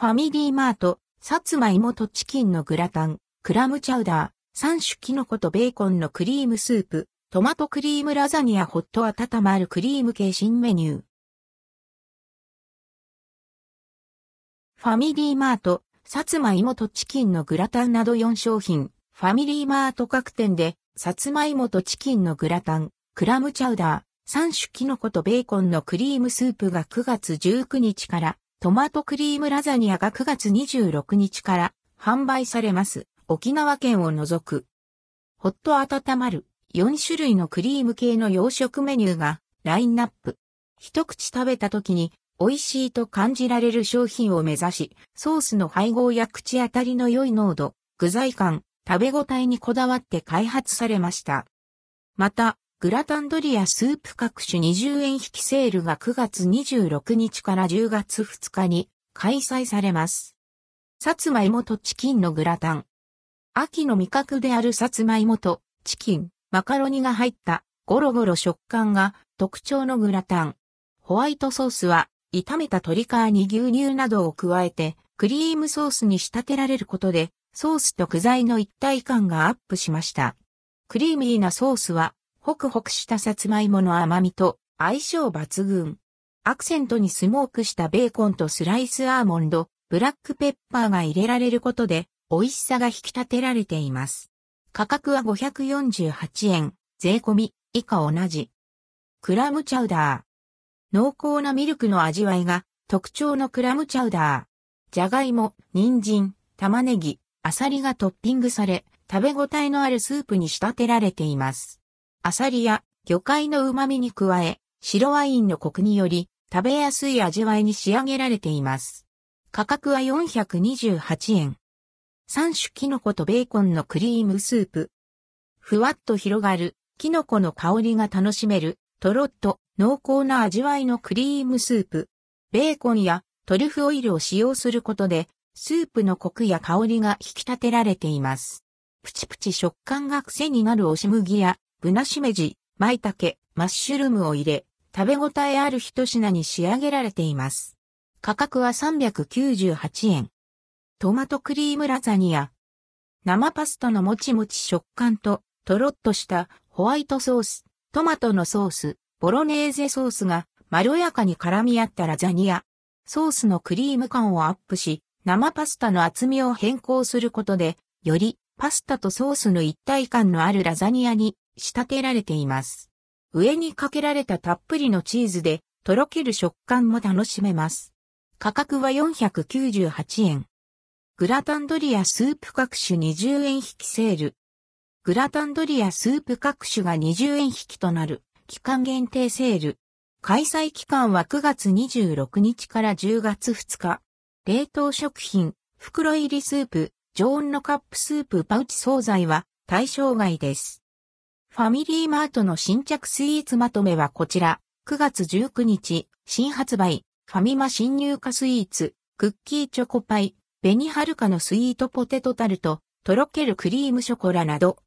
ファミリーマート、さつまいもとチキンのグラタン、クラムチャウダー、3種キノコとベーコンのクリームスープ、トマトクリームラザニアホット温まるクリーム系新メニュー。ファミリーマート、さつまいもとチキンのグラタンなど4商品、ファミリーマート各店で、さつまいもとチキンのグラタン、クラムチャウダー、3種キノコとベーコンのクリームスープが9月19日から、トマトクリームラザニアが9月26日から販売されます。沖縄県を除く。ホット温まる4種類のクリーム系の洋食メニューがラインナップ。一口食べた時に美味しいと感じられる商品を目指し、ソースの配合や口当たりの良い濃度、具材感、食べ応えにこだわって開発されました。また、グラタンドリアスープ各種20円引きセールが9月26日から10月2日に開催されます。さつまいもとチキンのグラタン。秋の味覚であるさつまいもとチキン、マカロニが入ったゴロゴロ食感が特徴のグラタン。ホワイトソースは炒めた鶏皮に牛乳などを加えてクリームソースに仕立てられることでソースと具材の一体感がアップしました。クリーミーなソースはホクホクしたさつまいもの甘みと相性抜群。アクセントにスモークしたベーコンとスライスアーモンド、ブラックペッパーが入れられることで美味しさが引き立てられています。価格は548円、税込み、以下同じ。クラムチャウダー。濃厚なミルクの味わいが特徴のクラムチャウダー。じゃがいも、人参、玉ねぎ、アサリがトッピングされ、食べ応えのあるスープに仕立てられています。アサリや魚介の旨味に加え、白ワインのコクにより食べやすい味わいに仕上げられています。価格は428円。3種キノコとベーコンのクリームスープ。ふわっと広がるキノコの香りが楽しめるとろっと濃厚な味わいのクリームスープ。ベーコンやトリュフオイルを使用することでスープのコクや香りが引き立てられています。プチプチ食感が癖になる押し麦やブナシメジ、舞茸、マッシュルームを入れ、食べ応えある一品に仕上げられています。価格は398円。トマトクリームラザニア。生パスタのもちもち食感と、とろっとしたホワイトソース、トマトのソース、ボロネーゼソースがまろやかに絡み合ったラザニア。ソースのクリーム感をアップし、生パスタの厚みを変更することで、よりパスタとソースの一体感のあるラザニアに仕立てられています。上にかけられたたっぷりのチーズで、とろける食感も楽しめます。価格は498円。グラタンドリアスープ各種20円引きセール。グラタンドリアスープ各種が20円引きとなる期間限定セール。開催期間は9月26日から10月2日。冷凍食品、袋入りスープ、常温のカップスープパウチ惣菜は対象外です。ファミリーマートの新着スイーツまとめはこちら。9月19日、新発売、ファミマ新入荷スイーツ、クッキーチョコパイ、ベニハルカのスイートポテトタルト、とろけるクリームショコラなど、